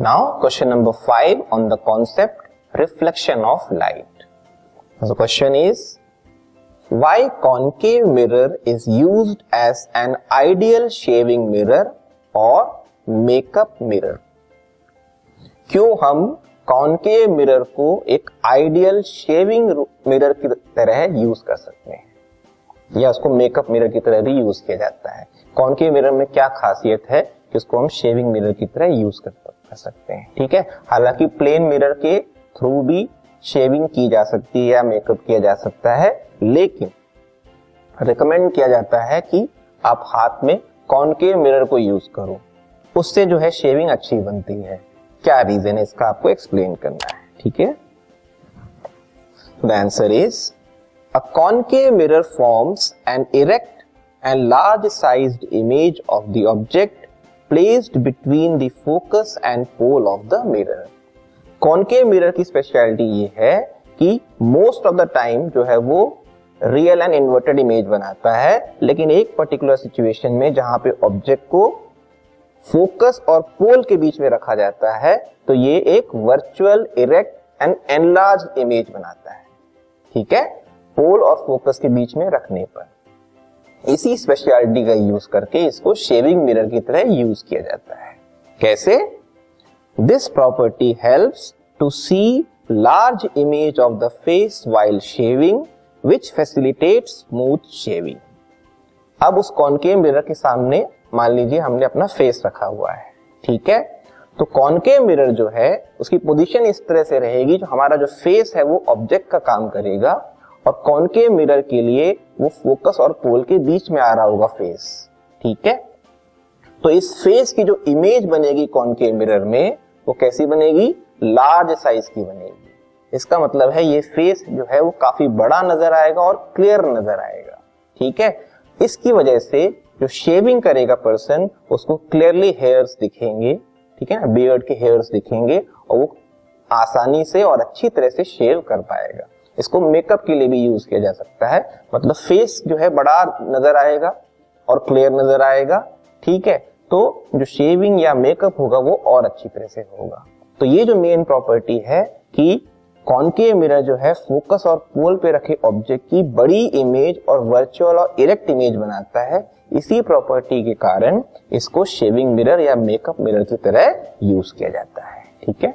Now, question number five on the concept reflection of light. The question is why concave mirror is used as an ideal shaving mirror or makeup mirror? क्यों हम concave mirror को एक ideal shaving mirror की तरह use कर सकते हैं या उसको मेकअप मिरर की तरह भी यूज़ किया जाता है कॉनकेव मिरर में क्या खासियत है कि उसको हम शेविंग मिरर की तरह यूज़ कर सकते कर सकते हैं। ठीक है? हालाँकि प्लेन मिरर के थ्रू भी शेविंग की जा सकती है या मेकअप किया जा सकता है, लेकिन रिकमेंड किया जाता है कि आप हाथ में कॉनकेव मिरर को यूज़ करो। उससे जो है शेविंग अच्छी बनती है। क्या रीजन है? इसका आपको एक्सप्लेन करना है। ठीक है? The answer is a concave mirror forms an erect and large sized image of the object placed between the focus and pole of the mirror concave mirror की स्पेशलिटी ये है कि मोस्ट ऑफ़ द टाइम जो है वो real and inverted image बनाता है, लेकिन एक पर्टिकुलर सिचुएशन में जहाँ पे ऑब्जेक्ट को फोकस और पोल के बीच में रखा जाता है तो ये एक virtual erect and enlarge image बनाता है। ठीक है? पोल और फोकस के बीच में रखने पर। इसी स्पेशलिटी का यूज़ करके इसको शेविंग मिरर की तरह यूज़ किया जाता है। कैसे? This property helps to see large image of the face while shaving which facilitate smooth shaving अब उस कॉनकेव मिरर के सामने, मान लीजिए हमने अपना फेस रखा हुआ है, ठीक है? तो कॉनकेव मिरर जो है, उसकी पोजीशन इस तरह से रहेगी, जो हमारा जो फेस है, वो ऑब्जेक्ट का काम करेगा। और कॉनकेव मिरर के लिए वो फोकस और पोल के बीच में आ रहा होगा फेस? ठीक है? तो इस फेस की जो इमेज बनेगी कॉनकेव मिरर में, वो कैसी बनेगी? लार्ज साइज़ की बनेगी। इसका मतलब है ये फेस जो है वो काफ़ी बड़ा नज़र आएगा और क्लियर नज़र आएगा। ठीक है? इसकी वजह से जो शेविंग करेगा पर्सन, उसको क्लियरली हेयर्स दिखेंगे। ठीक है ना? बियर्ड के हेयर्स दिखेंगे और वो आसानी से और अच्छी तरह से शेव कर पाएगा। इसको मेकअप के लिए भी यूज़ किया जा सकता है। मतलब फेस जो है बड़ा नज़र आएगा और क्लियर नज़र आएगा, ठीक है? तो जो शेविंग या मेकअप होगा वो और अच्छी तरह से होगा। तो ये जो मेन प्रॉपर्टी है कि कॉन्केव मिरर जो है फोकस और पोल पे रखे ऑब्जेक्ट की बड़ी इमेज और वर्चुअल और इरेक्ट इमेज बनाता है। इसी प्रॉपर्टी के कारण इसको शेविंग मिरर या मेकअप मिरर की तरह यूज़ किया जाता है, ठीक है?